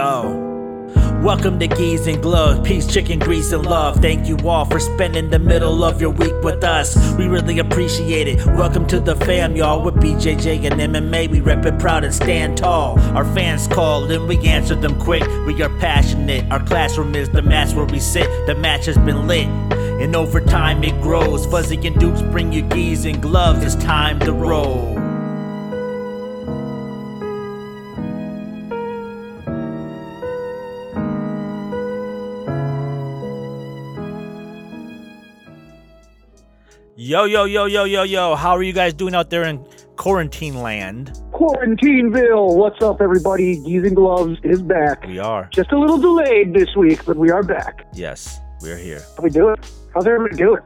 Yo, welcome to Geese and Gloves, peace, chicken, grease, and love. Thank you all for spending the middle of your week with us. We really appreciate it. Welcome to the fam, y'all. With BJJ and MMA, we rep it proud and stand tall. Our fans call and we answer them quick. We are passionate. Our classroom is the match where we sit. The match has been lit. And over time it grows. Fuzzy and Dukes bring you geese and gloves. It's time to roll. Yo, yo, yo, yo, yo, yo. How are you guys doing out there in quarantine land? Quarantineville. What's up, everybody? Geese and Gloves is back. We are. Just a little delayed this week, but we are back. Yes, we're here. How we doing? How's everybody doing?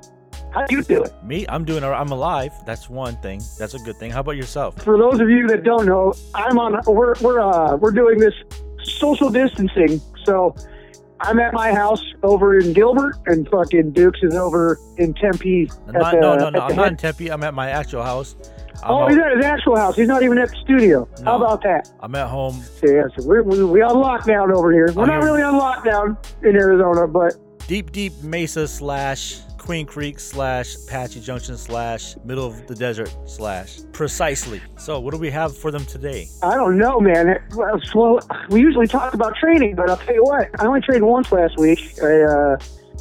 How do you doing? Me, I'm doing. I'm alive. That's one thing. That's a good thing. How about yourself? For those of you that don't know, I'm on. We're we're uh we're doing this social distancing. So I'm at my house over in Gilbert, and fucking Dukes is over in Tempe. I'm at not, the- no, no, no. I'm not in Tempe. I'm at my actual house. I'm, Oh, out- he's at his actual house. He's not even at the studio. How about that? I'm at home. Yeah, so we're, we we on lockdown over here. We're Oh, not you're- really on lockdown in Arizona, but Deep, deep Mesa slash Queen Creek slash Apache Junction slash middle of the desert slash precisely. So, what do we have for them today? I don't know, man. Well, we usually talk about training, but I'll tell you what. I only trained once last week. I, uh,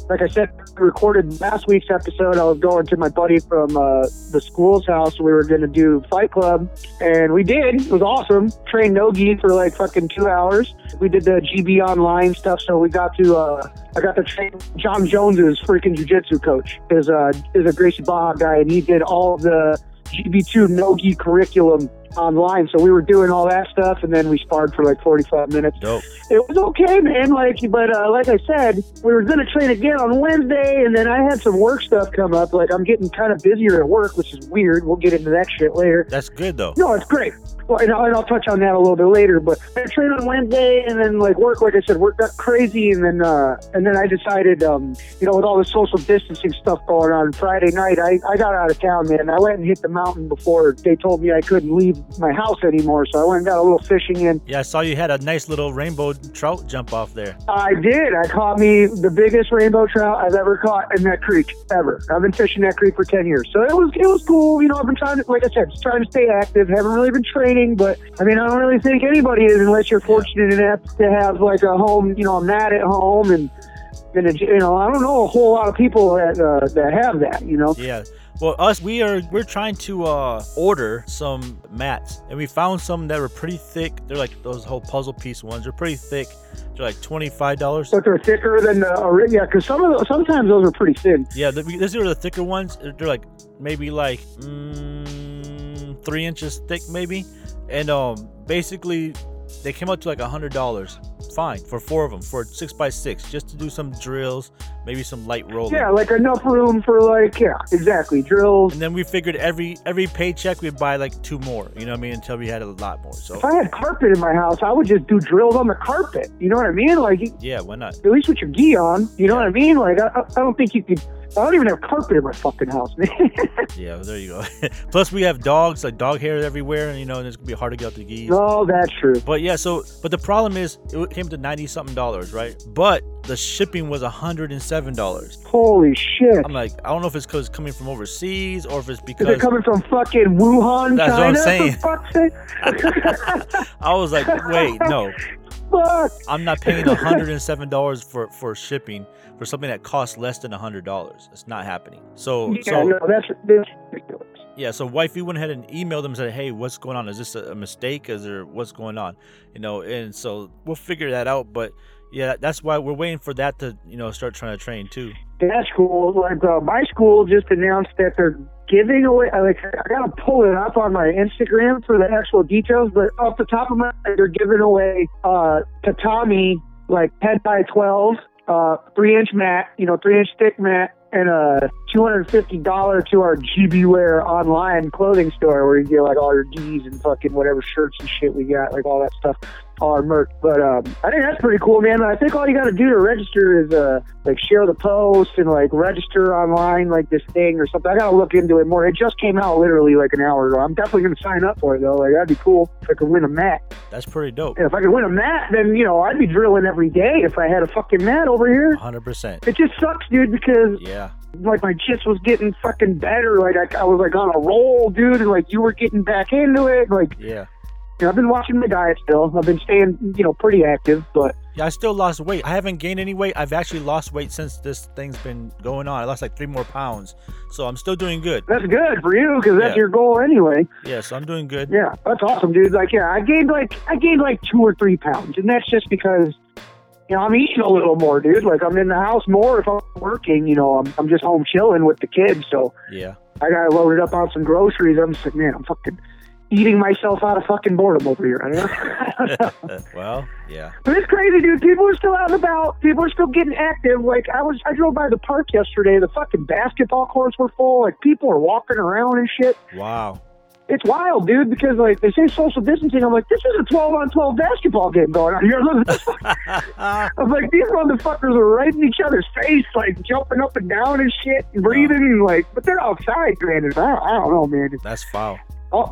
like I said, I recorded last week's episode. I was going to my buddy from uh, the school's house. We were going to do Fight Club, and we did. It was awesome. Trained no-gi for like fucking two hours. We did the GB online stuff, so we got to. Uh, I got to train Jon Jones's freaking jiu-jitsu coach. Is uh, is a Gracie Barra guy, and he did all the GB2 no-gi curriculum online. So we were doing all that stuff, and then we sparred for like 45 minutes. Dope. It was okay, man. Like, but uh, like I said, we were to train again on Wednesday, and then I had some work stuff come up. Like, I'm getting kind of busier at work, which is weird. We'll get into that shit later. That's good though. No, it's great. Well, and I'll, and I'll touch on that a little bit later. But I trained on Wednesday, and then like work, like I said, work got crazy, and then uh, and then I decided, um, you know, with all the social distancing stuff going on, Friday night I, I got out of town, man. I went and hit the mountain before they told me I couldn't leave my house anymore. So I went and got a little fishing in. Yeah, I saw you had a nice little rainbow trout jump off there. I did. I caught me the biggest rainbow trout I've ever caught in that creek ever. I've been fishing that creek for ten years, so it was it was cool. You know, I've been trying to, like I said, just trying to stay active. Haven't really been training, but I mean, I don't really think anybody is unless you're fortunate enough to have like a home, you know, a mat at home and. And it- you know, I don't know a whole lot of people that uh, that have that. You know, Yeah. Well, us we are we're trying to uh, order some mats, and we found some that were pretty thick. They're like those whole puzzle piece ones. They're pretty thick. They're like twenty five dollars. but they're thicker than the yeah. Because some of those, sometimes those are pretty thin. Yeah, the, these are the thicker ones. They're like maybe like mm, three inches thick, maybe. And um, basically, they came out to like a hundred dollars. Fine for four of them for six by six, just to do some drills, maybe some light rolling. Yeah, like enough room for like yeah, exactly drills. And then we figured every every paycheck we'd buy like two more. You know what I mean? Until we had a lot more. So If I had carpet in my house, I would just do drills on the carpet. You know what I mean? Like, yeah, why not? at least with your gi on. You know what I mean? Like, I, I I don't think you could. I don't even have carpet in my fucking house, man. Yeah, there you go. Plus we have dogs, like dog hair everywhere, and you know, and it's gonna be hard to get out the geese. no, that's true. But yeah, so but the problem is it came to ninety something dollars, right? But the shipping was hundred and seven dollars. Holy shit! I'm like, I don't know if it's because it's coming from overseas or if it's Is because it coming from fucking Wuhan, That's what I'm China? saying. For fuck's sake! I was like, wait, no, Fuck. I'm not paying hundred and seven dollars for for shipping for something that costs less than hundred dollars. It's not happening. So Yeah, so no, that's, that's ridiculous. Yeah, so wifey went ahead and emailed them and said, "Hey, what's going on? Is this a mistake? Is there what's going on? You know?" And so we'll figure that out. But Yeah, that's why we're waiting for that to you know start trying to train too. That's cool. Like uh, my school just announced that they're giving away. Like I gotta pull it up on my Instagram for the actual details, but off the top of my head, they're giving away uh, tatami like 10 by 12, uh, three inch mat, you know, three inch thick mat, and a $250 to our GB Wear online clothing store where you get like all your D's and fucking whatever shirts and shit we got, like all that stuff, our merch. But um, I think that's pretty cool, man. I think all you got to do to register is uh, like share the post and like register online, like this thing or something. I got to look into it more. It just came out literally like an hour ago. I'm definitely going to sign up for it though. Like that'd be cool if I could win a mat. That's pretty dope. And if I could win a mat, then you know I'd be drilling every day if I had a fucking mat over here. 100%. It just sucks, dude, because Yeah. like my jits was getting fucking better. Like I, I was like on a roll, dude, and like you were getting back into it. Like Yeah. I've been watching my diet still. I've been staying, you know, pretty active, but Yeah, I still lost weight. I haven't gained any weight. I've actually lost weight since this thing's been going on. I lost like three more pounds. So I'm still doing good. that's good for you because that's Yeah. your goal anyway. Yeah, so I'm doing good. Yeah, that's awesome, dude. Like, yeah, I gained like I gained like two or three pounds, and that's just because. You know, I'm eating a little more, dude. Like, I'm in the house more if I'm working. You know, I'm, I'm just home chilling with the kids. So, Yeah. I got loaded up on some groceries. I'm just like, man, I'm fucking eating myself out of fucking boredom over here. I don't know. I don't know. Well, yeah. But it's crazy, dude. People are still out and about. People are still getting active. Like I was, I drove by the park yesterday. The fucking basketball courts were full. Like people are walking around and shit. Wow. It's wild, dude. Because like they say social distancing. I'm like, this is a 12 on 12 basketball game going on here. I'm like, these motherfuckers are right in each other's face, like jumping up and down and shit, and breathing, and like, but they're outside, granted. I don't, I don't know, man. That's foul.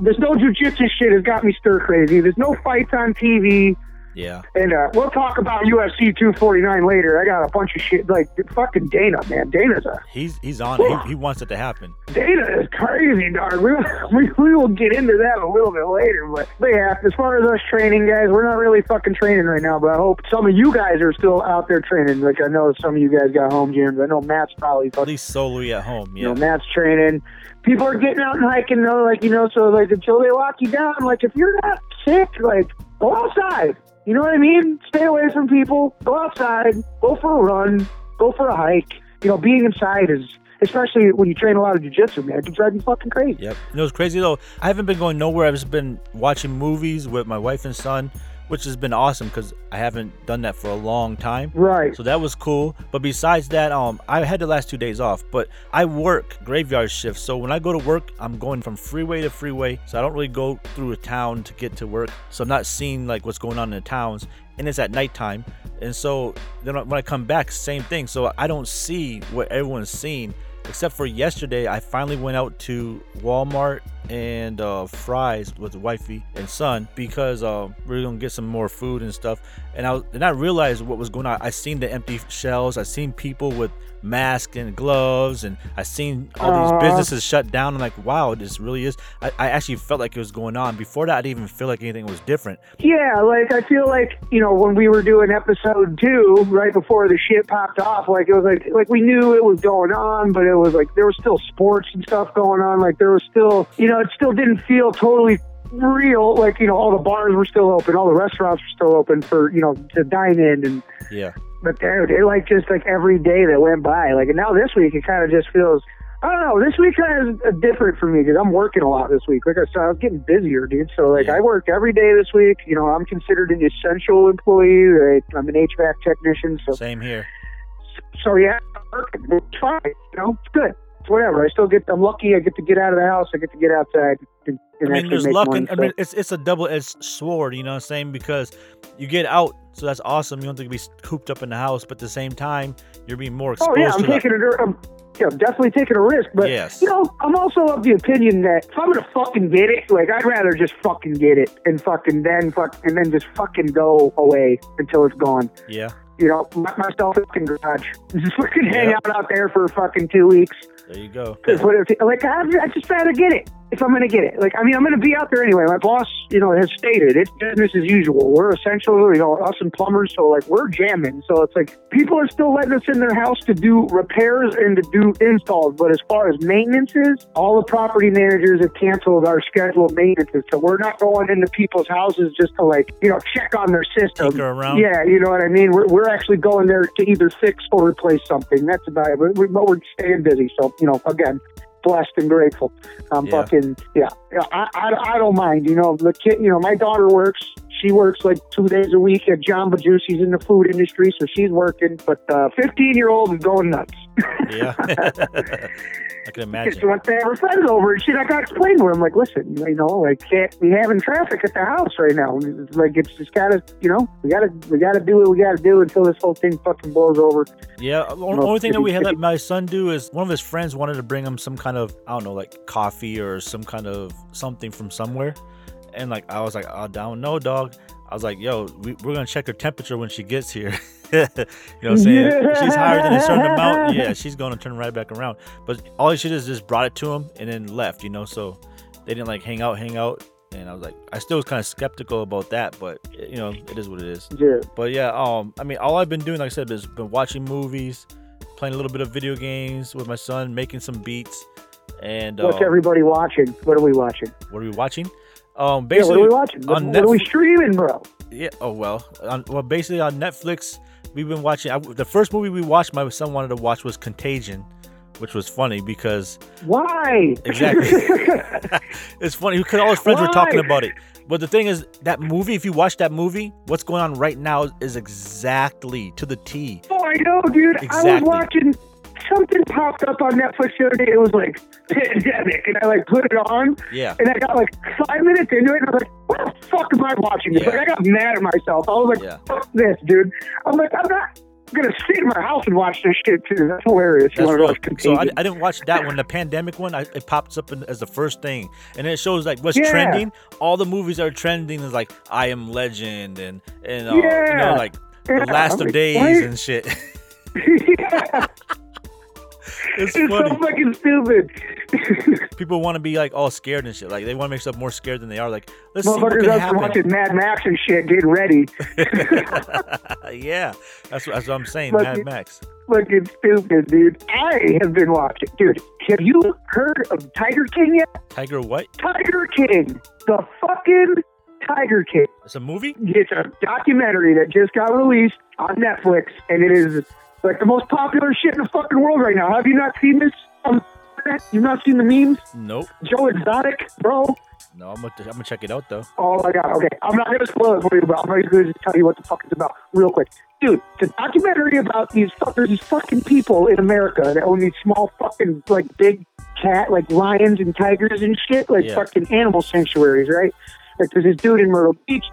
There's no jujitsu shit has got me stir crazy. There's no fights on TV. Yeah. And uh, we'll talk about UFC 249 later. I got a bunch of shit like fucking Dana, man. Dana's a He's he's on it. He, he wants it to happen. Dana is crazy, dog. We, we we will get into that a little bit later, but, but yeah, as far as us training, guys, we're not really fucking training right now. But I hope some of you guys are still out there training. Like I know some of you guys got home gyms. I know Matt's probably At least solely at home. You know, Yeah. Matt's training. People are getting out and hiking though, like you know. So like until they lock you down, like if you're not sick, like go outside. You know what I mean? Stay away from people. Go outside. Go for a run. Go for a hike. You know, being inside is, especially when you train a lot of jujitsu, man, it can drive you fucking crazy. Yep. And it was crazy though. I haven't been going nowhere. I've just been watching movies with my wife and son, which has been awesome because I haven't done that for a long time. Right. So that was cool. But besides that, um, I had the last two days off. But I work graveyard shift, so when I go to work, I'm going from freeway to freeway. So I don't really go through a town to get to work. So I'm not seeing like what's going on in the towns, and it's at nighttime. And so then when I come back, same thing. So I don't see what everyone's seeing. Except for yesterday, I finally went out to Walmart and uh, Fry's with wifey and son because uh, we are gonna get some more food and stuff. And I was, and I realized what was going on. I seen the empty shelves. I seen people with masks and gloves, and I seen all these Aw. businesses shut down. I'm like, wow, this really is. I, I actually felt like it was going on. Before that, I didn't even feel like anything was different. Yeah, like I feel like you know when we were doing episode two, right before the shit popped off, like it was like like we knew it was going on, but it was like there was still sports and stuff going on. Like there was still, you know, it still didn't feel totally real. Like you know, all the bars were still open, all the restaurants were still open for you know to dine in, and Yeah, but dude, it like just like every day that went by. Like and now this week, it kind of just feels. I don't know. This week kind of is different for me because I'm working a lot this week. Like I said, I was getting busier, dude. So like Yeah. I work every day this week. You know, I'm considered an essential employee. Right? I'm an HVAC technician. So same here. so yeah, I'm working. It's fine. You know, it's good. It's whatever. I still get. I'm lucky. I get to get out of the house. I get to get outside. And, and I mean, there's luck, money, and I mean, it's it's a double-edged sword. You know what I'm saying? Because you get out, so that's awesome. You don't have to be cooped up in the house, but at the same time, you're being more exposed Oh yeah, I'm to the- taking a, I'm, yeah, I'm definitely taking a risk. But Yes. you know, I'm also of the opinion that if I'm gonna fucking get it, like I'd rather just fucking get it and fucking then fuck and then just fucking go away until it's gone. yeah. You know, my, myself in fucking garage, just fucking hang Yeah. out out there for fucking two weeks. There you go. Cause what if, like I, I just rather get it. If I'm going to get it. Like, I mean, I'm going to be out there anyway. My boss, you know, has stated it's business as usual. We're essential, you know, us and plumbers, so like we're jamming. So it's like people are still letting us in their house to do repairs and to do installs. But as far as maintenance is, all the property managers have canceled our scheduled maintenance. So we're not going into people's houses just to like, you know, check on their system. Yeah, you know what I mean? We're, we're actually going there to either fix or replace something. That's about it. We're, but we're staying busy. So, you know, again, blessed and grateful. I'm Yeah. fucking, yeah. I, I, I don't mind. You know, the kid, you know, my daughter works. She works like two days a week at Jamba Juice. She's in the food industry, so she's working. But uh, 15 year old is going nuts. Yeah. I can imagine. went to have her friends over and shit. I got to explain to her. I'm like, listen, you know, like can't be having traffic at the house right now. It's like it's just gotta, you know, we gotta, we gotta do what we gotta do until this whole thing fucking blows over. Yeah, the only thing that we had let my son do is one of his friends wanted to bring him some kind of I don't know, like coffee or some kind of something from somewhere, and like I was like, oh, down, no, dog. I was like, yo, we, we're gonna check her temperature when she gets here. you know what I'm saying? If she's higher than a certain amount, yeah, she's gonna turn right back around. But all she did is just brought it to him and then left, you know. So they didn't like hang out, hang out. And I was like, I still was kind of skeptical about that, but you know, it is what it is. Yeah. But yeah, um, I mean, all I've been doing, like I said, is been watching movies, playing a little bit of video games with my son, making some beats, and What's everybody watching? What are we watching? what are we watching? Um, Yeah, what basically, are we watching? What, on what are we streaming, bro? yeah. Oh well, on, well, basically on Netflix, we've been watching. I, the first movie we watched, my son wanted to watch was Contagion, which was funny because Why? Exactly. it's funny because all his friends were talking about it. But the thing is, that movie, if you watch that movie, what's going on right now is exactly to the T. oh, I know, dude. I was watching. Something popped up on Netflix the other day. It was like pandemic, and I like put it on, Yeah. and I got like five minutes into it, and I was like, "What the fuck am I watching this?" Yeah. Like I got mad at myself. I was like, Yeah. "Fuck this, dude!" I'm like, I'm not gonna sit in my house and watch this shit too. That's hilarious. That's watch So I, I didn't watch that one. The pandemic one, I, it pops up in, as the first thing, and it shows like what's Yeah. trending. All the movies that are trending is like I Am Legend and and uh, you know like Yeah, The Last I'm of like, Days what? and shit. yeah, it's it's so fucking stupid. People want to be like all scared and shit. Like they want to make stuff more scared than they are. Like let's see what Motherfuckers can happen. watching Mad Max and shit, getting ready. yeah, that's what, that's what I'm saying. But Mad Max. Fucking stupid, dude. I have been watching. Dude, have you heard of Tiger King yet? Tiger what? Tiger King. The fucking Tiger King. It's a movie. It's a documentary that just got released on Netflix, and it is like the most popular shit in the fucking world right now. Have you not seen this? Um, you've not seen the memes? Nope. Joe Exotic, bro. No, I'm gonna, I'm gonna check it out though. Oh my god. Okay, I'm not gonna spoil it for you, but I'm just gonna just tell you what the fuck it's about real quick. Dude, The documentary about these fuckers, these fucking people in America that own these small fucking like big cat, like lions and tigers and shit, like Yeah. fucking animal sanctuaries, right? Like there's this dude in Myrtle Beach.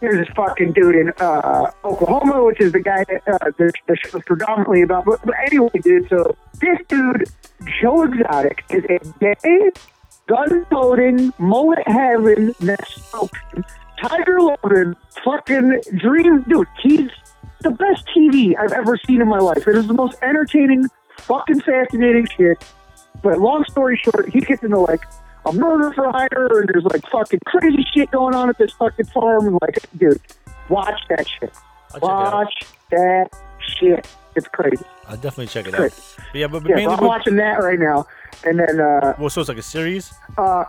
There's this fucking dude in uh, Oklahoma, which is the guy that uh, the, the show's predominantly about. But, but anyway, dude, so this dude, Joe Exotic, is a gay, gun-toting, mullet-having, Mexican, tiger-loving, fucking dream dude. He's the best TV I've ever seen in my life. It is the most entertaining, fucking fascinating shit. But long story short, he gets into like a murder for hire, and there's like fucking crazy shit going on at this fucking farm. And like, dude, watch that shit. I'll check it out. Watch that shit. It's crazy. I'll definitely check it out. But yeah, but, but Yeah, mainly, I'm what, watching that right now. And then, uh, well, so it's like a series. uh,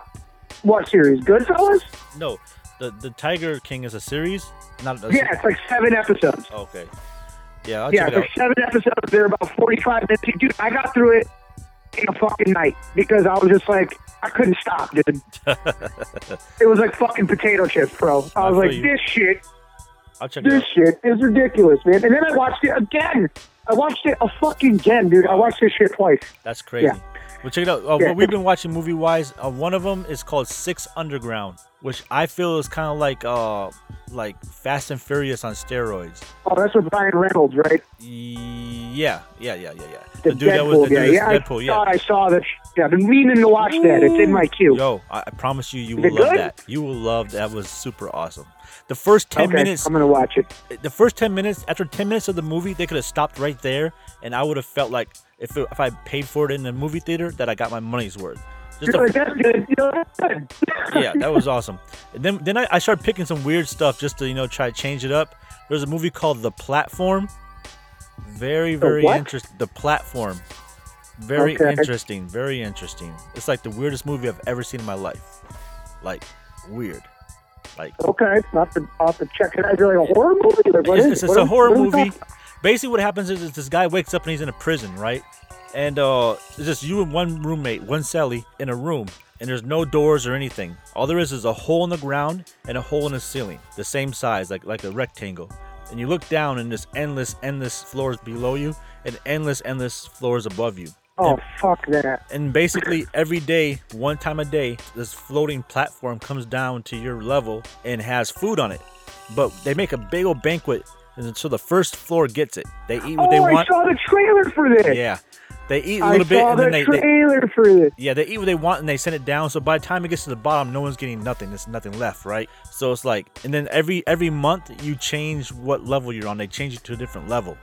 what series? Goodfellas? No, the the Tiger King is a series, not a Yeah, it's like seven episodes. Okay. Yeah, I'll yeah, check it like seven episodes. They're about 45 minutes. Dude, I got through it in a fucking night because I was just like, I couldn't stop, dude. it was like fucking potato chips, bro. I I was like, you. this shit. I'll check it this shit is ridiculous, man. And then I watched it again. I watched it a fucking again, dude. I watched this shit twice. That's crazy. Yeah. Well, check it out. Uh, Yeah. What we've been watching movie wise, uh, one of them is called Six Underground, which I feel is kind of like uh like Fast and Furious on steroids. Oh, that's with Ryan Reynolds, right? Yeah, yeah, yeah, yeah, yeah. The, dude that Deadpool was the dude Yeah, that's Deadpool. I Yeah. thought I saw that. Yeah, I've been meaning to watch that. It's in my queue. Yo, I, I promise you, you will love good? that. You will love that. Was super awesome. The first ten okay, minutes, I'm gonna watch it. the first 10 minutes after 10 minutes of the movie they could have stopped right there and i would have felt like if, it, if i paid for it in the movie theater that i got my money's worth Just a- like, that's good. You know, that's good. yeah, that was awesome. Then then I, I started picking some weird stuff just to you know try to change it up. There's a movie called The Platform. Very very interesting. The Platform. Very Okay. interesting. Very interesting. It's like the weirdest movie I've ever seen in my life. Like weird. Like Okay, it's not I'll have to check. Is it like a horror movie? Like, it's, is it's, it's a horror movie. Basically, what happens is, is this guy wakes up and he's in a prison, right? And uh, it's just you and one roommate, one Sally, in a room, and there's no doors or anything. All there is is a hole in the ground and a hole in the ceiling, the same size, like like a rectangle. And you look down, and there's endless, endless floors below you, and endless, endless floors above you. Oh, fuck that. And basically, every day, one time a day, this floating platform comes down to your level and has food on it. But they make a big old banquet, and so the first floor gets it. They eat what oh, they I want. saw the trailer for this. Yeah, they eat a little bit, saw and then they, they trailer for this. yeah they eat what they want, and they send it down. So by the time it gets to the bottom, no one's getting nothing. There's nothing left, right? So it's like, and then every every month you change what level you're on. They change it to a different level.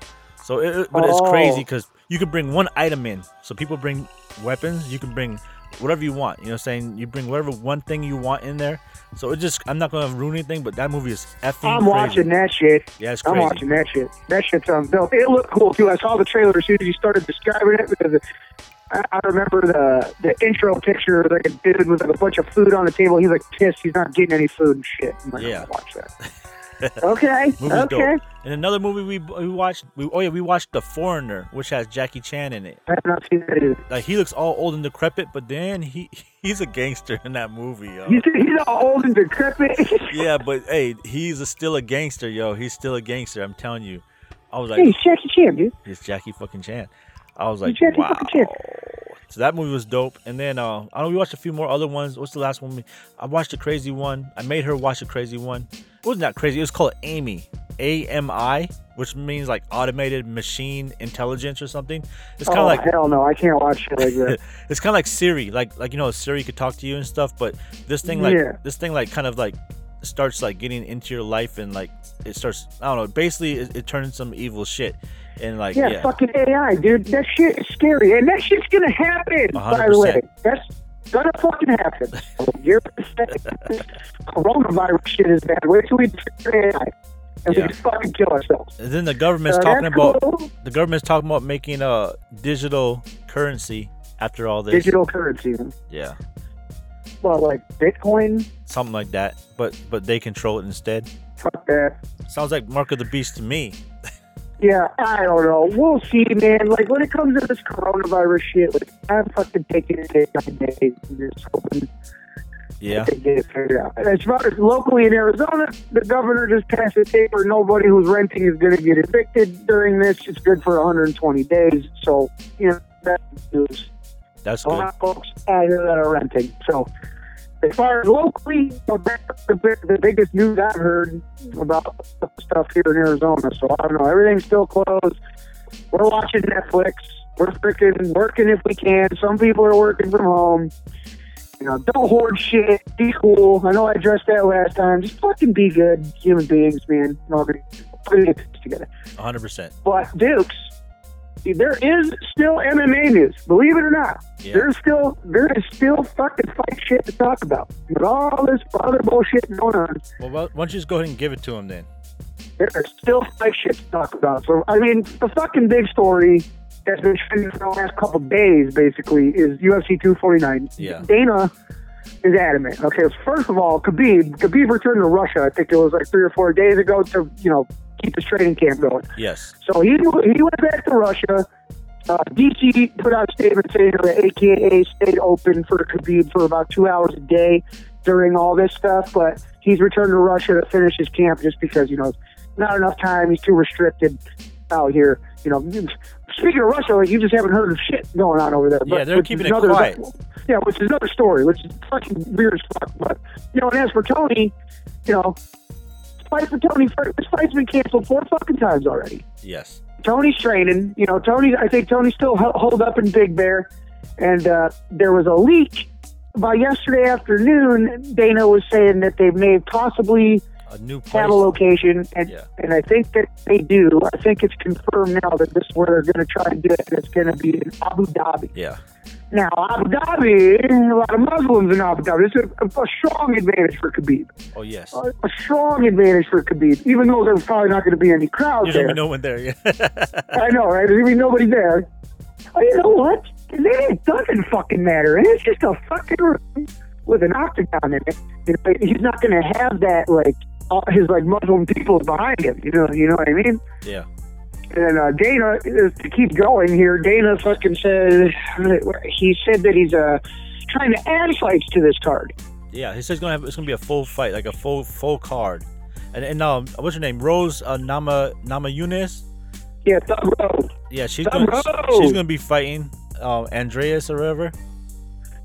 So it, but it's crazy Oh. because you can bring one item in. So people bring weapons. You can bring whatever you want. You know, what I'm saying you bring whatever one thing you want in there. So it just I'm not gonna ruin anything, but that movie is effing I'm crazy. watching that shit. Yeah, it's crazy. I'm watching that shit. That shit sounds dope. It looked cool too. I saw the trailer as soon as you started describing it because I, I remember the the intro picture, like a dude with like a bunch of food on the table. He's like pissed. He's not getting any food and shit. I'm like, Yeah. Watch that. okay. Movie's okay. dope. And another movie we we watched. We, oh yeah, we watched The Foreigner, which has Jackie Chan in it. I have not seen that either. Like he looks all old and decrepit, but then he he's a gangster in that movie, yo. He's, he's all old and decrepit. Yeah, but hey, he's a, still a gangster, yo. He's still a gangster. I'm telling you. I was like, hey, Jackie Chan, dude. it's Jackie fucking Chan. I was like, Jackie wow. So that movie was dope. And then uh, I know we watched a few more other ones. What's the last one? We, I watched a crazy one. I made her watch a crazy one. It wasn't that crazy. It was called Amy, A M I, which means like automated machine intelligence or something. It's kind oh of like hell no, I can't watch shit like that. it's kind of like Siri, like like you know Siri could talk to you and stuff, but this thing like Yeah. this thing like kind of like starts like getting into your life and like it starts I don't know. Basically, it, it turns some evil shit and like Yeah, yeah, fucking AI, dude. That shit is scary, and that shit's gonna happen. A hundred By the way, that's gonna fucking happen. You're coronavirus shit is bad. Wait till we figure AI, and Yeah. we fucking kill ourselves. And then the government's Uh, talking about cool. the government's talking about making a digital currency after all this. digital currency. Yeah, Well, like Bitcoin. something like that. But but they control it instead. Fuck that. Sounds like Mark of the Beast to me. Yeah, I don't know. We'll see, man. Like when it comes to this coronavirus shit, like I'm fucking taking it day by day and just hoping Yeah, they get it figured out. And as far as locally in Arizona, the governor just passed a paper. Nobody who's renting is going to get evicted during this. It's good for 120 days. So, you know, that's news. that's A good. lot of folks out here that are renting. So, as far as locally, that's the, biggest news I've heard about stuff here in Arizona. So, I don't know. Everything's still closed. We're watching Netflix. We're freaking working if we can. Some people are working from home. You know, don't hoard shit. Be cool. I know I addressed that last time. Just fucking be good human beings, man. No, Put it together. 100. percent But Dukes, there is still MMA news. Believe it or not, Yeah. there's still there is still fucking fight shit to talk about. With all this other bullshit going on, Well, why don't you just go ahead and give it to him then? there is still fight shit to talk about. So I mean, the fucking big story that's been trending for the last couple of days, basically, is UFC 249. Yeah. Dana is adamant. Okay, so first of all, Khabib, Khabib returned to Russia. I think it was like three or four days ago to you know keep his training camp going. Yes. So he he went back to Russia. Uh, DC put out a statement saying that AKA stayed open for Khabib for about two hours a day during all this stuff, but he's returned to Russia to finish his camp just because you know not enough time. He's too restricted out here. You know, speaking of Russia, like you just haven't heard of shit going on over there. Yeah, they're keeping it another- quiet. Yeah, which is another story, which is fucking weird as fuck. But you know, and as for Tony, you know, fight for Tony. This fight's been canceled four fucking times already. Yes. Tony's training. You know, Tony. I think Tony's still ho- holed up in Big Bear, and uh, there was a leak by yesterday afternoon. Dana was saying that they may possibly A new place. have a location, and Yeah. and I think that they do. I think it's confirmed now that this is where they're going to try to do it. and It's going to be in Abu Dhabi. Yeah. Now, Abu Dhabi, a lot of Muslims in Abu Dhabi. It's a, a strong advantage for Khabib. Oh yes. A, a strong advantage for Khabib, even though there's probably not going to be any crowd There's there. gonna be no one there. Yeah. I know, right? There's going to be nobody there. Oh, you know what? It doesn't fucking matter. It's just a fucking room with an octagon in it. You know, he's not going to have that, like, all his, like, Muslim people behind him. You know, you know what I mean? yeah. And uh, Dana, uh, to keep going here, Dana fucking said he said that he's uh, trying to add fights to this card. Yeah. He says it's gonna have it's gonna be a full fight, like a full full card. And and um, what's her name? Rose uh, Nama Nama Yunus. Yeah, Thug Rose. Yeah, she's Thug gonna Rose. she's gonna be fighting uh, Andreas or whatever.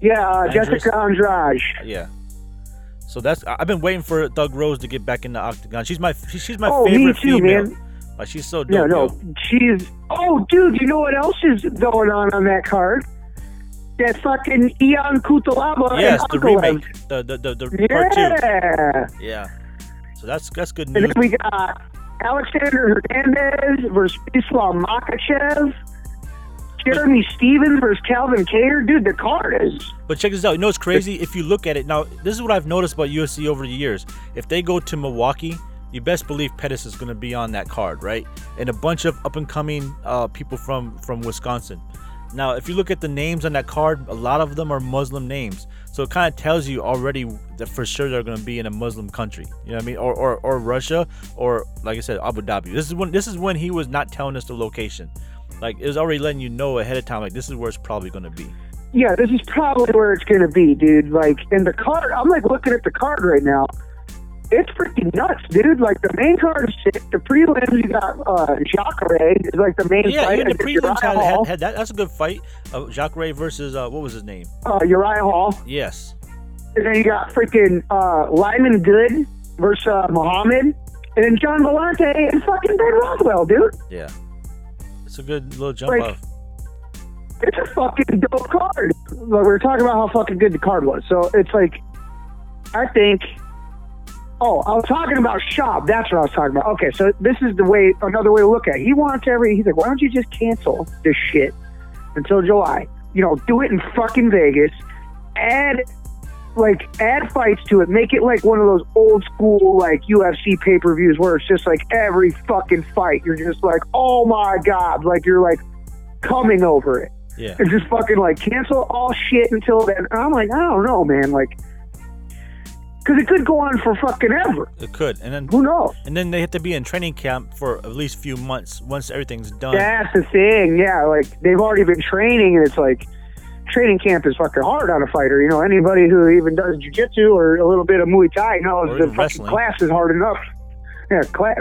Yeah, uh, Andres? Jessica Andrade. Yeah. So that's I've been waiting for Thug Rose to get back in the octagon. She's my she- she's my Oh, me favorite too, female. man. Like she's so No, dope. no, yo. she's. Oh, dude, you know what else is going on on that card? That fucking Ian Kutalaba Yes, and the remake, the the the, the part two. Yeah. Yeah. So that's that's good And news. then we got Alexander Hernandez versus Islam Makhachev. Jeremy Stephens versus Calvin Kattar. Dude, the card is. But check this out. You know it's crazy? If you look at it now, this is what I've noticed about UFC over the years. If they go to Milwaukee, you best believe Pettis is going to be on that card, right? And a bunch of up and coming uh, people from from Wisconsin. Now, if you look at the names on that card, a lot of them are Muslim names. So it kind of tells you already that for sure they're going to be in a Muslim country. You know what I mean? Or, or or Russia, or like I said, Abu Dhabi. This is when this is when he was not telling us the location. Like it was already letting you know ahead of time. Like this is where it's probably going to be. Yeah, this is probably where it's going to be, dude. Like, in the card, I'm like looking at the card right now. It's freaking nuts, dude. Like, the main card is sick. The prelims, you got uh, Jacare is like the main Yeah, fight. even the prelims had, had, had that. That's a good fight. Uh, Jacare versus uh, what was his name? uh, Uriah Hall. Yes. And then you got freaking uh, Lyman Good versus uh, Muhammad. And then John Volante and fucking Ben Rothwell, dude. Yeah. It's a good little jump Like- off. It's a fucking dope card. Like, we were talking about how fucking good the card was. So it's like, I think. Oh, I was talking about Shop. That's what I was talking about. Okay, so this is the way, another way to look at it. He wants every, he's like, why don't you just cancel this shit until July? You know, do it in fucking Vegas. Add, like, add fights to it. Make it like one of those old school, like, UFC pay per views where it's just like every fucking fight. You're just like, oh my God. Like, you're like coming over it Yeah. and just fucking like cancel all shit until then. And I'm like, I don't know, man. Like, because it could go on for fucking ever. It could. And then Who knows? and then they have to be in training camp for at least a few months once everything's done. That's the thing. Yeah, like they've already been training, and it's like training camp is fucking hard on a fighter. You know, anybody who even does jujitsu or a little bit of Muay Thai knows the fucking class is hard enough. Yeah, class,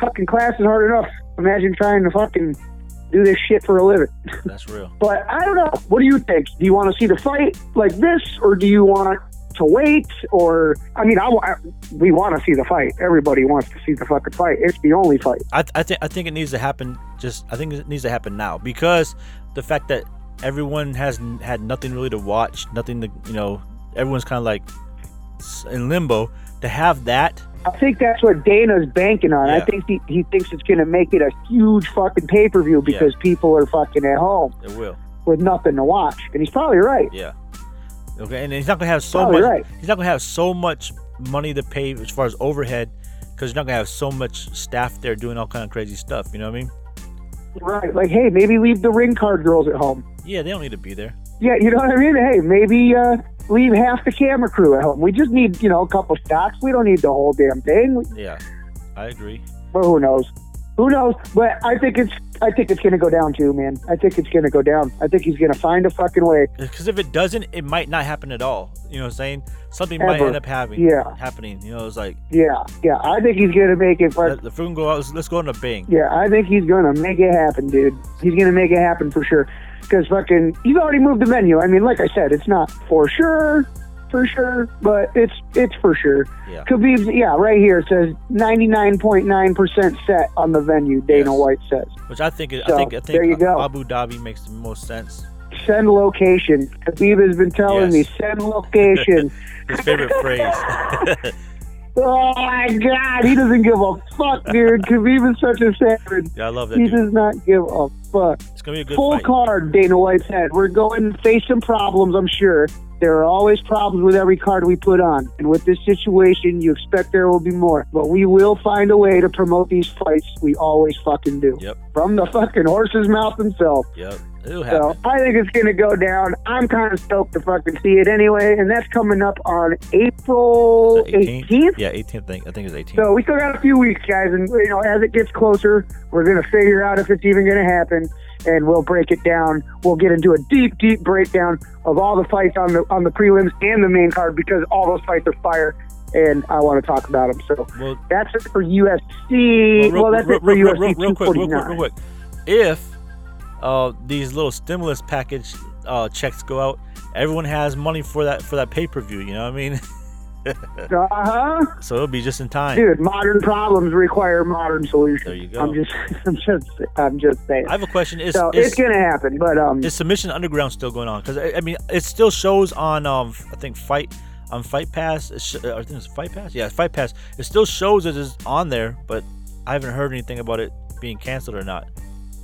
fucking class is hard enough. Imagine trying to fucking do this shit for a living. That's real. But I don't know. What do you think? Do you want to see the fight like this, or do you want to wait? Or I mean, I, wa- we want to see the fight. Everybody wants to see the fucking fight. It's the only fight. I, I think I think it needs to happen. Just I think it needs to happen now because the fact that everyone has had nothing really to watch, nothing to you know, everyone's kind of like in limbo. To have that, I think that's what Dana's banking on. I think he, he thinks it's going to make it a huge fucking pay per view because people are fucking at home it will. with nothing to watch, and he's probably right. Yeah. Okay, and he's not gonna have so Probably much. right. He's not gonna have so much money to pay as far as overhead, because you're not gonna have so much staff there doing all kind of crazy stuff. You know what I mean? Right? Like, hey, maybe leave the ring card girls at home. Yeah, they don't need to be there. Yeah, you know what I mean. Hey, maybe uh, leave half the camera crew at home. We just need you know a couple stocks. We don't need the whole damn thing. Yeah, I agree. But who knows? Who knows? But I think it's I think it's gonna go down too, man. I think it's gonna go down. I think he's gonna find a fucking way. Because if it doesn't, it might not happen at all. You know what I'm saying? Something might end up having Yeah. happening. You know, it's like Yeah, yeah. I think he's gonna make it. For, we can go out, let's, go on a bang. yeah, I think he's gonna make it happen, dude. He's gonna make it happen for sure. Because fucking, he's already moved the menu. I mean, like I said, it's not for sure, for sure, but it's it's for sure. Yeah. Khabib's, yeah, right here it says 99.9% set on the venue. Dana Yes. White says. Which I think, I think, I think there you go. Abu Dhabi makes the most sense. Send location. Khabib has been telling Yes. me send location. His favorite phrase. Oh my god, he doesn't give a fuck, dude. Khabib is such a savage. Yeah, I love that He dude. does not give a fuck. It's gonna be a good Full fight. card, Dana White said. We're going to face some problems, I'm sure. There are always problems with every card we put on. And with this situation, you expect there will be more. But we will find a way to promote these fights. We always fucking do. Yep. From the fucking horse's mouth himself. Yep, it'll So. I think it's going to go down. I'm kind of stoked to fucking see it anyway. And that's coming up on April 18th? 18th. Yeah, 18th. I think I think it's 18th. So we still got a few weeks, guys, and you know, as it gets closer, we're gonna figure out if it's even gonna happen, and we'll break it down. We'll get into a deep, deep breakdown of all the fights on the on the prelims and the main card because all those fights are fire, and I want to talk about them. So well, that's it for UFC. Well, that's it for real, UFC real, real quick, real quick, 249. real quick. If uh, these little stimulus package uh, checks go out, everyone has money for that for that pay per view. You know what I mean? Uh huh. so it'll be just in time. Dude, modern problems require modern solutions. There you go. I'm just, I'm just, I'm just saying. I have a question. Is so is, it's gonna happen, but um, is submission underground still going on? Because I, I mean, it still shows on um I think fight on Fight Pass. Sh- I think it's Fight Pass. Yeah, Fight Pass. It still shows it is on there, but I haven't heard anything about it being canceled or not.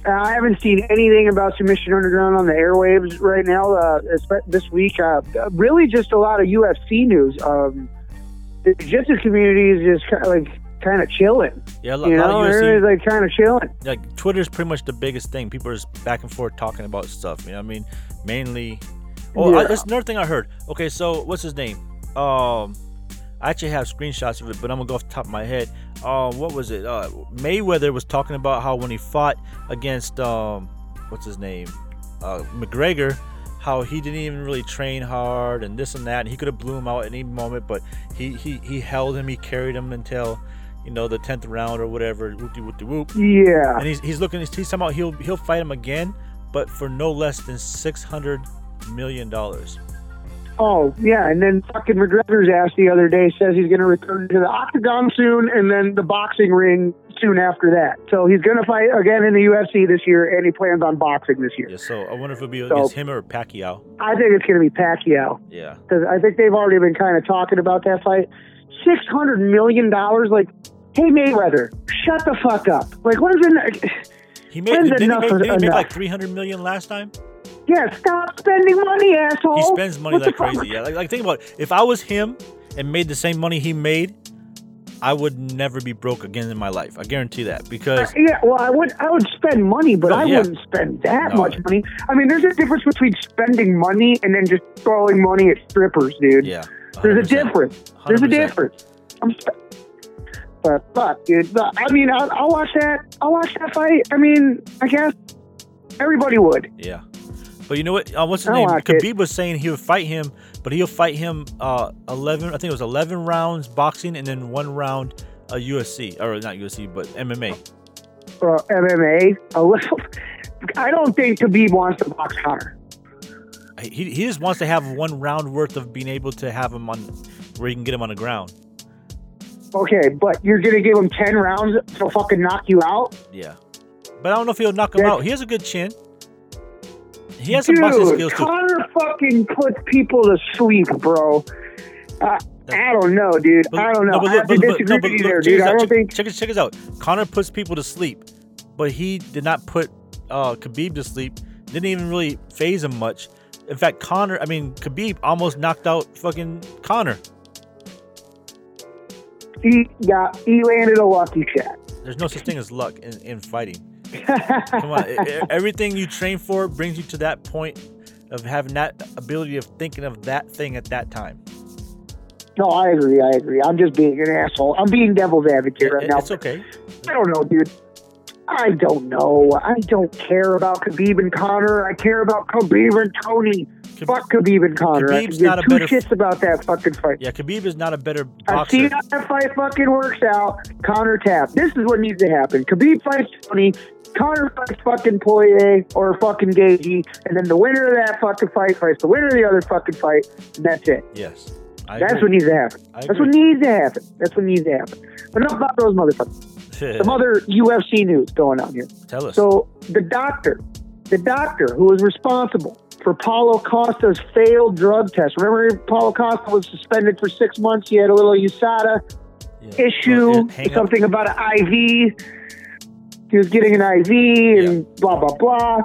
Uh, I haven't seen anything about Submission Underground on the airwaves right now. Uh, this week, uh, really just a lot of UFC news. Um, the jiu-jitsu community is just kind of like kind of chilling. Yeah, a lot, You lot know, of UFC. everybody's like kind of chilling. like Twitter's pretty much the biggest thing. People are just back and forth talking about stuff. You know I mean? Mainly. Oh, I, that's another thing I heard. Okay, so what's his name? Um, I actually have screenshots of it, but I'm gonna go off the top of my head. Um, what was it? Uh, Mayweather was talking about how when he fought against um, what's his name? Uh, McGregor. How he didn't even really train hard and this and that. And he could have blew him out at any moment, but he, he, he held him, he carried him until, you know, the tenth round or whatever. Whoop de whoop de whoop Yeah. and he's, he's looking. He's talking about he'll he'll fight him again, but for no less than six hundred million dollars. Oh, yeah. And then fucking McGregor's ass the other day says he's going to return to the octagon soon and then the boxing ring soon after that. So he's going to fight again in the UFC this year and he plans on boxing this year. Yeah, so I wonder if it'll be So- against him or Pacquiao. I think it's going to be Pacquiao. Yeah, because I think they've already been kind of talking about that fight. Six hundred million dollars, like, hey Mayweather, shut the fuck up. Like, what is it? he made. Didn't he make, didn't he make like three hundred million last time? Yeah, stop spending money, asshole. He spends money What the like crazy. Yeah, like, like think about it. If I was him and made the same money he made, I would never be broke again in my life. I guarantee that because uh, Yeah, well, I would, I would spend money, but I yeah. wouldn't spend that No. much money. I mean, there's a difference between spending money and then just throwing money at strippers, dude. yeah, There's a 100%. difference. There's a 100%. difference. I'm sp- but fuck, dude. But, I mean, I'll, I'll watch that. I'll watch that fight. I mean, I guess everybody would. Yeah. But you know what? Uh, what's his I name? like it. Khabib was saying he would fight him, but he'll fight him uh, 11, I think it was 11 rounds boxing and then one round uh, UFC, or not USC, but MMA. Uh, MMA. A little. I don't think Khabib wants to box Conor. He, he just wants to have one round worth of being able to have him on where he can get him on the ground. Okay, but you're gonna give him ten rounds to fucking knock you out, Yeah. But I don't know if he'll knock him Yeah. out. He has a good chin. He has some boxing dude. skills too. Conor fucking puts people to sleep, bro. Uh, I don't know, dude. But- I don't know. no, but I have to but- but- disagree no, but with you there, dude. this I don't check- think. Check, check this out. Conor puts people to sleep, but he did not put uh, Khabib to sleep. Didn't even really phase him much. In fact, Conor, I mean, Khabib almost knocked out fucking Conor. He got. He landed a lucky shot. There's no such thing as luck in, in fighting. Come on, everything you train for brings you to that point of having that ability of thinking of that thing at that time. No, I agree. I agree. I'm just being an asshole. I'm being devil's advocate right now. it's okay. I don't know, dude. I don't know. I don't care about Khabib and Conor. I care about Khabib and Tony. Khab- Fuck Khabib and Conor. I Khabib's give not a two better- shits about that fucking fight. Yeah, Khabib is not a better boxer. seen how that fight fucking works out. Conor tap. This is what needs to happen. Khabib fights Tony. Conor fights fucking Poirier or fucking Gaethje, and then the winner of that fucking fight fights the winner of the other fucking fight, and that's it. Yes, I That's agree. what needs to happen. That's what needs to happen. That's what needs to happen. But enough about those motherfuckers. Some other UFC news going on here. Tell us. So the doctor, the doctor who was responsible for Paulo Costa's failed drug test. Remember, Paulo Costa was suspended for six months. He had a little USADA. Yeah. issue, Well, hang up- something about an IV. He was getting an IV and blah blah blah.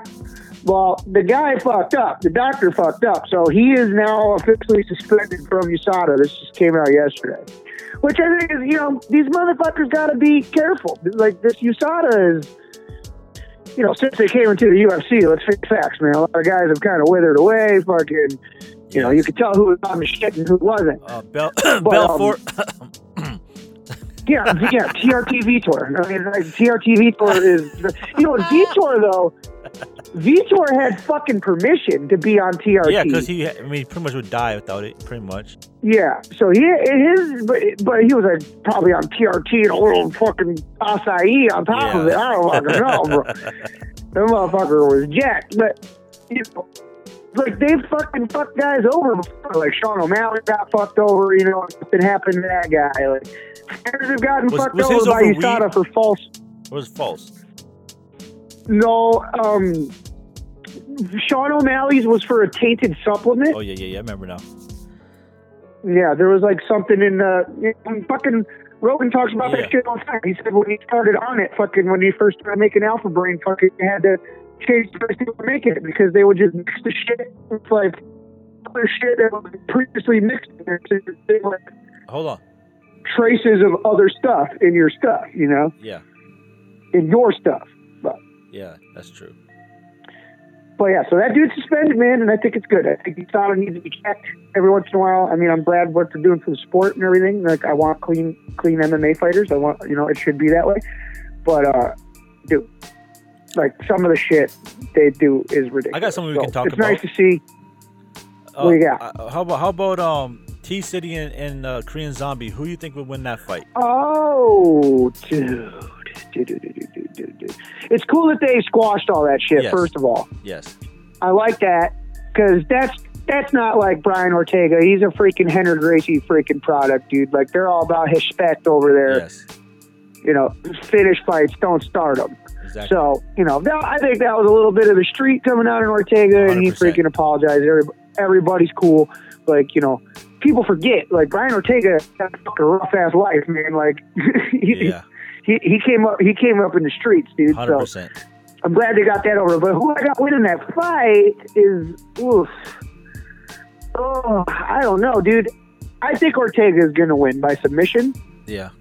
Well, the guy fucked up. The doctor fucked up. So he is now officially suspended from USADA. This just came out yesterday. Which I think is, you know, these motherfuckers got to be careful. Like this USADA is, you know, since they came into the UFC, let's face facts, man. A lot of guys have kind of withered away. Fucking, you know, you could tell who was on the shit and who wasn't. Uh, Bel- um, Belfort. Yeah, yeah, TRT Vitor. I mean, like, TRT Vitor is, you know, Vitor though. Vitor had fucking permission to be on TRT. yeah, because he, I mean, he pretty much would die without it. Pretty much. Yeah, so he his, but, but he was like probably on TRT and a little fucking acai on top of it. I don't fucking know, bro. that motherfucker was jacked, but you know, like they fucking fucked guys over before. Like Sean O'Malley got fucked over. You know, something happened to that guy. Like fighters have gotten Was- fucked was over by over? USADA for false. It was false. No, um, Sean O'Malley's was for a tainted supplement. Oh yeah, yeah, yeah. I remember now. Yeah, there was like something in the know, fucking Rogan talks about Yeah. that shit all the time. He said when he started on it, fucking when he first started making Alpha Brain, fucking he had to change the they were making it because they would just mix the shit with like other shit that was previously mixed in there. So they like Hold on. traces of other stuff in your stuff, you know, Yeah, in your stuff. But yeah, that's true. But yeah, so that dude's suspended, man, and I think it's good. I think USADA needs to be checked every once in a while. I mean, I'm glad what they're doing for the sport and everything. Like, I want clean, clean MMA fighters. I want, you know, it should be that way. But, uh, dude, like some of the shit they do is ridiculous. I got something we So can talk it's about. It's nice to see. Uh, got? uh, how about how about um T City and, and uh, Korean Zombie? Who do you think would win that fight? Oh, dude. Dude. It's cool that they squashed all that shit. Yes. First of all, Yes. I like that because that's that's not like Brian Ortega. He's a freaking Rener Gracie freaking product, dude. Like they're all about his spec over there. Yes. You know, finish fights, don't start them. Exactly. So you know, that, I think that was a little bit of the street coming out in Ortega, and he freaking apologized. Every, everybody's cool. Like you know, people forget. Like Brian Ortega had a fucking rough ass life, man. Like he, yeah. he he came up he came up in the streets, dude. Hundred So. I'm glad they got that over. But who I got winning that fight is oof. Oh, I don't know, dude. I think Ortega is going to win by submission. Yeah.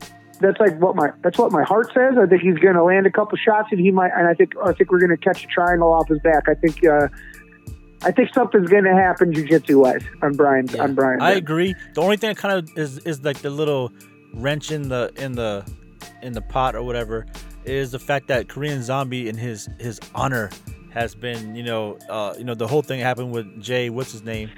That's like what my that's what my heart says. I think he's going to land a couple shots, and he might. And I think I think we're going to catch a triangle off his back. I think. Uh, I think something's going to happen jiu-jitsu wise on Brian. Yeah. On Brian. I agree. The only thing that kind of is is like the little wrench in the in the in the pot or whatever is the fact that Korean Zombie in his his honor has been you know uh you know the whole thing happened with Jay what's his name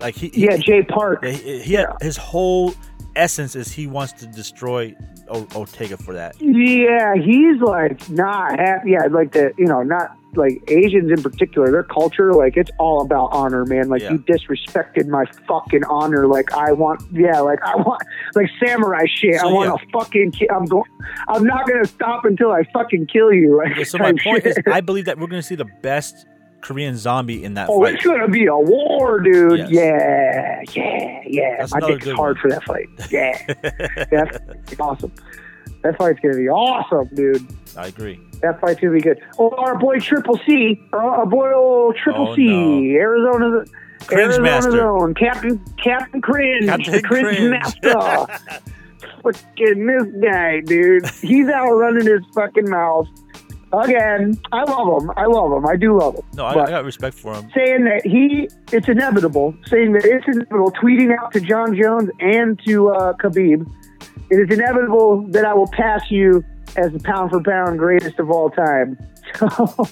like he he- yeah, Jay Park. he, he had, his whole essence is he wants to destroy o- Ortega for that Yeah, he's like not happy. Yeah, like the you know not like Asians in particular. Their culture, like it's all about honor, man. Like Yeah. you disrespected my fucking honor. Like I want, yeah, like I want, like samurai shit. So, I want to fucking. Ki- I'm going. I'm not gonna stop until I fucking kill you. Like, Yeah, so my point is. I believe that we're going to see the best Korean Zombie in that oh, fight. Oh, fight it's gonna be a war, dude. Yes. Yeah, yeah, yeah. That's think it's hard one. for that fight. Yeah, that's awesome. That fight's gonna be awesome, dude. I agree That fight's gonna be good. Oh, our boy Triple C, or our boy old Triple Oh, C, no. Arizona's Cringe Arizona's master. own Captain Captain Cringe, Captain the Cringe, Cringe. Master. fucking this guy, dude. He's out running his fucking mouth again. I love him. I love him. I do love him. no I, I got respect for him saying that he it's inevitable, saying that it's inevitable, tweeting out to Jon Jones and to uh, Khabib, it is inevitable that I will pass you as the pound for pound greatest of all time. So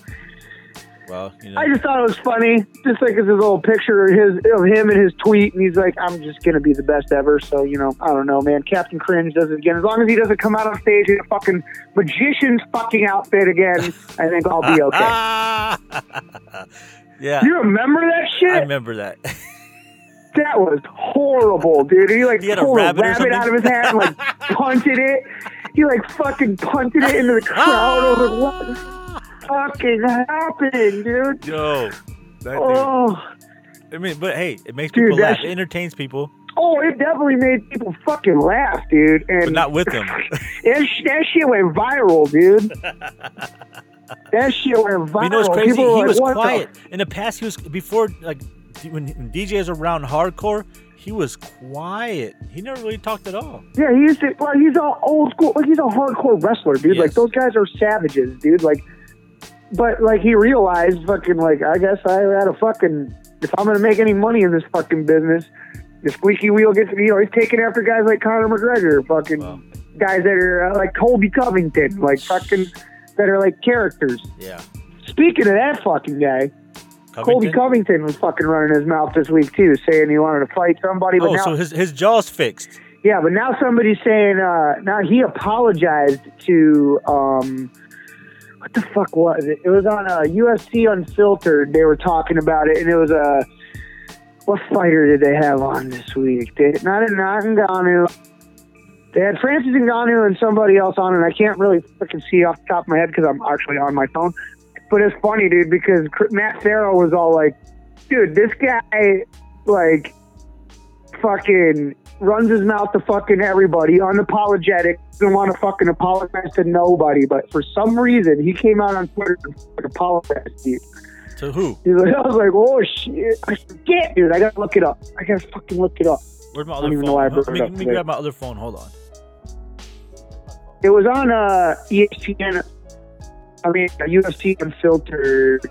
well you know I just thought it was funny, just like his little picture of his of him and his tweet, and he's like, "I'm just gonna be the best ever." So you know, I don't know, man. Captain Cringe does it again. As long as he doesn't come out on stage in a fucking magician's fucking outfit again, I think I'll be okay. yeah you remember that shit? I remember that That was horrible, dude. He like He had a pulled rabbit a rabbit out of his hat and like punted it. He like fucking punted it into the crowd. I was like, what the fucking happened, dude? Yo, that thing- Oh, I mean, but hey, it makes Dude, people laugh. It entertains people. Oh, it definitely made people fucking laugh, dude. And but not with them. that, that shit went viral, dude. that shit went viral. you know what's crazy? People He like, was "What the quiet in the past. He was before like when when DJs around hardcore. He was quiet. He never really talked at all. Yeah, he used to. Well, he's an old school. Like he's a hardcore wrestler, dude. Like those guys are savages, dude. Like, but like he realized, fucking, like I guess I had a fucking. If I'm gonna make any money in this fucking business, the squeaky wheel gets. You know, he's taking after guys like Conor McGregor, fucking Wow. guys that are uh, like Colby Covington, like fucking that are like characters. Yeah. Speaking of that fucking guy, Colby Covington? Covington was fucking running his mouth this week too, saying he wanted to fight somebody. But Oh, now, so his his jaw's fixed. yeah, but now somebody's saying uh now he apologized to um what the fuck was it? It was on uh, UFC Unfiltered. They were talking about it, and it was a uh, what fighter did they have on this week? They, not not Ngannou. They had Francis Ngannou and somebody else on, and I can't really fucking see off the top of my head because I'm actually on my phone. But it's funny, dude, because Matt Farrell was all like, "Dude, this guy, like, fucking runs his mouth to fucking everybody, unapologetic, doesn't want to fucking apologize to nobody. But for some reason, he came out on Twitter and fucking apologized to you. To who? He's like, I was like, oh shit, I forget, dude. I gotta look it up. I gotta fucking look it up. Where's my I other don't even phone? know why I Let brought me, it up let me today. grab my other phone. Hold on. It was on uh, ESPN. I mean, uh, UFC Unfiltered.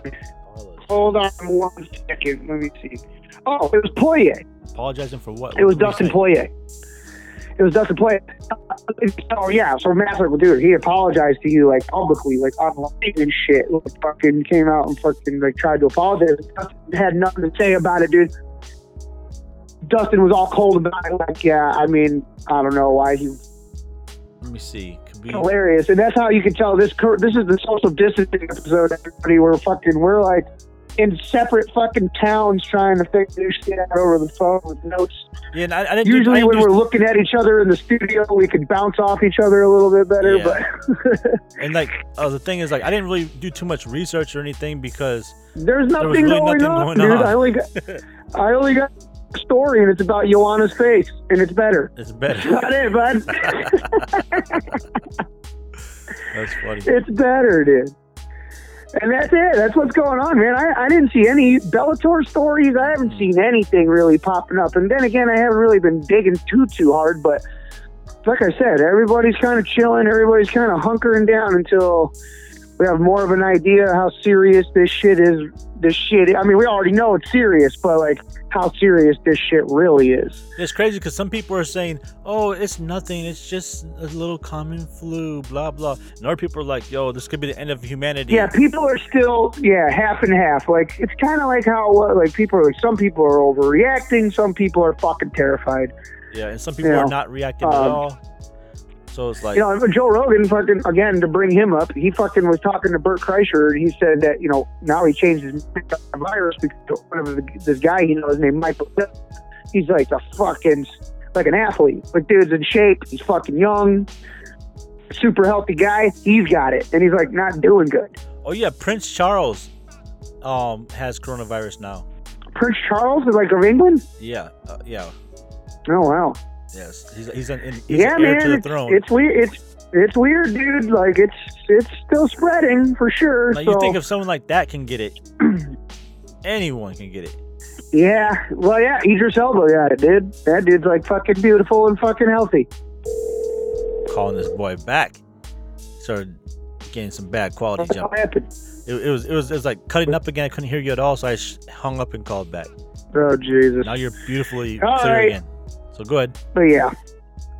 Hold on one second. Let me see. Oh, it was Poirier. Apologizing for what? It was What Dustin? Poirier. It was Dustin Poirier. Oh yeah, so well, dude, he apologized to you like publicly, like online and shit. Like, fucking came out and fucking like tried to apologize. Dustin had nothing to say about it, dude. Dustin was all cold about it. Like, yeah, I mean, I don't know why he Let me see. Be. hilarious, and that's how you can tell this. This is the social distancing episode. Everybody, we're fucking, we're like in separate fucking towns trying to figure this shit out over the phone with notes. Yeah, and I, I didn't. Usually, when we're looking at each other in the studio, we can bounce off each other a little bit better. Yeah. But and like uh, the thing is, like I didn't really do too much research or anything because there's nothing, really going, nothing on, going dude. on. I only got, I only got a story, and it's about Joanna's face, and it's better. it's better. That's it, bud. That's funny. it's better, dude. And that's it. That's what's going on, man. I, I didn't see any Bellator stories. I haven't seen anything really popping up. And then again, I haven't really been digging too too hard. But like I said, everybody's kind of chilling. Everybody's kind of hunkering down until we have more of an idea how serious this shit is. This shit. I mean, we already know it's serious, but like how serious this shit really is. It's crazy because some people are saying, "Oh, it's nothing. It's just a little common flu." Blah blah. And other people are like, "Yo, this could be the end of humanity." Yeah, people are still yeah half and half. Like it's kind of like how uh, like people are like some people are overreacting, some people are fucking terrified. Yeah, and some people You are not reacting at um, all. So it's like, You know, Joe Rogan fucking again to bring him up. He fucking was talking to Bert Kreischer, and he said that you know now he changed his virus because the, this guy he knows named Michael. He's like a fucking like an athlete. Like dude's in shape. He's fucking young, super healthy guy. He's got it, and he's like not doing good. oh yeah, Prince Charles, um, has coronavirus now. Prince Charles is like of England. Yeah, uh, yeah, Oh wow. Yes. He's he's an, he's yeah, an heir man, to the it's, throne. it's weird. It's it's weird, dude. Like it's it's still spreading for sure. Now so you think if someone like that can get it, anyone can get it. yeah, well, yeah, Idris Elba got it, dude. That dude's like fucking beautiful and fucking healthy. Calling this boy back, started getting some bad quality That's jump. what. It, it was it was it was like cutting up again. I couldn't hear you at all, so I sh- hung up and called back. Oh Jesus. Now you're beautifully All clear right. again. So go ahead. But yeah.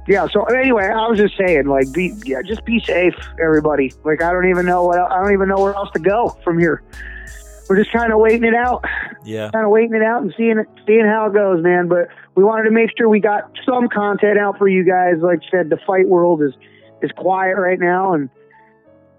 Yeah, so anyway, I was just saying, like, be yeah, just be safe, everybody. Like, I don't even know what I don't even know where else to go from here. We're just kind of waiting it out. Yeah. kind of waiting it out and seeing it, seeing how it goes, man. But we wanted to make sure we got some content out for you guys. Like I said, the fight world is is quiet right now, and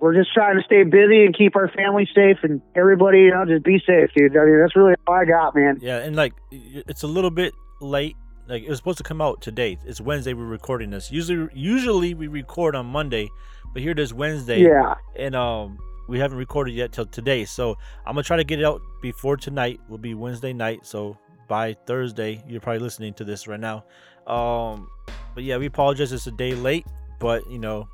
we're just trying to stay busy and keep our family safe and everybody, you know, just be safe, dude. I mean, that's really all I got, man. Yeah, and like it's a little bit late. Like it was supposed to come out today. It's Wednesday. We're recording this. Usually, usually we record on Monday, but here it is Wednesday. Yeah, and um we haven't recorded yet till today so i'm gonna try to get it out before tonight will be wednesday night so by Thursday. You're probably listening to this right now. Um, but yeah, we apologize. It's a day late, but you know,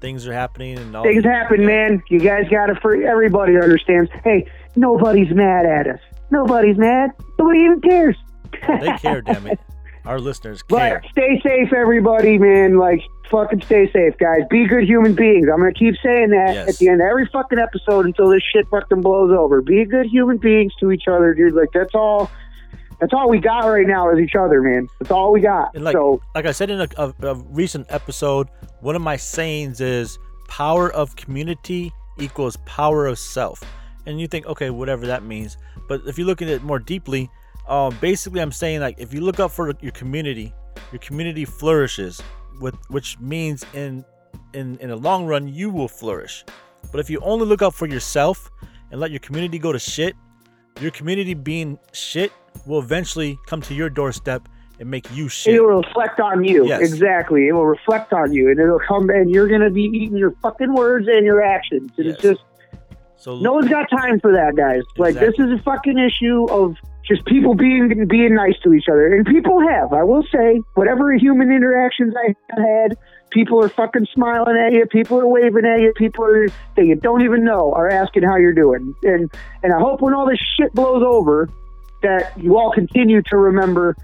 things are happening and all. Things happen, man. You guys got to. For everybody understands. Hey, nobody's mad at us. Nobody's mad. Nobody even cares. They care, damn it. Our listeners care. But stay safe, everybody, man. Like, fucking stay safe, guys. Be good human beings. I'm gonna keep saying that Yes. at the end of every fucking episode until this shit fucking blows over. Be good human beings to each other, dude. Like, that's all. That's all we got right now is each other, man. That's all we got. And like, so like I said in a, a, a recent episode, one of my sayings is power of community equals power of self. And you think, okay, whatever that means. But if you look at it more deeply, um, basically I'm saying like if you look out for your community, your community flourishes, with which means in in in the long run you will flourish. But if you only look out for yourself and let your community go to shit, your community being shit will eventually come to your doorstep and make you shit. It will reflect on you. Yes. Exactly. It will reflect on you, and it'll come, and you're going to be eating your fucking words and your actions. And It's just So no one's got time for that, guys. Like this is a fucking issue of just people being being nice to each other, and people have. I will say, whatever human interactions I have had, people are fucking smiling at you. People are waving at you. People are that you don't even know are asking how you're doing. And and I hope when all this shit blows over, that you all continue to remember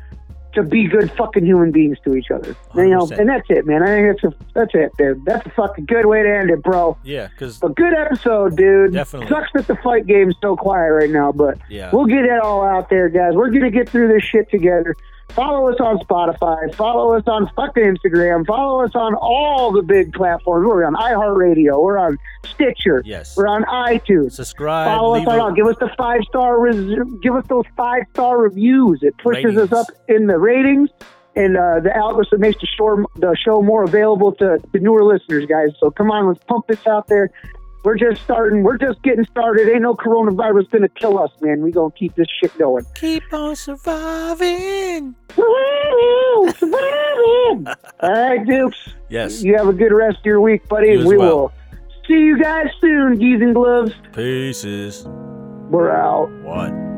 to be good fucking human beings to each other. You know, 100%. and that's it, man. I think that's a that's it, dude. That's a fucking good way to end it, bro. yeah, because A good episode, dude. Definitely. Sucks that the fight game's so quiet right now, but yeah, we'll get it all out there, guys. We're gonna get through this shit together. Follow us on Spotify. Follow us on fucking Instagram. Follow us on all the big platforms. We're on iHeartRadio. We're on Stitcher. yes. We're on iTunes. Subscribe. Follow us on all. Give us the five star. Res- give us those five star reviews. It pushes Ratings. us up in the ratings, and uh, the algorithm makes the show the show more available to, to newer listeners, guys. So come on, let's pump this out there. We're just starting. We're just getting started. Ain't no coronavirus gonna kill us, man. We gonna keep this shit going. keep on surviving. Woo! Surviving! All right, Dukes. Yes. You have a good rest of your week, buddy. You as we well. will see you guys soon, geese and gloves. Pieces. We're out. One.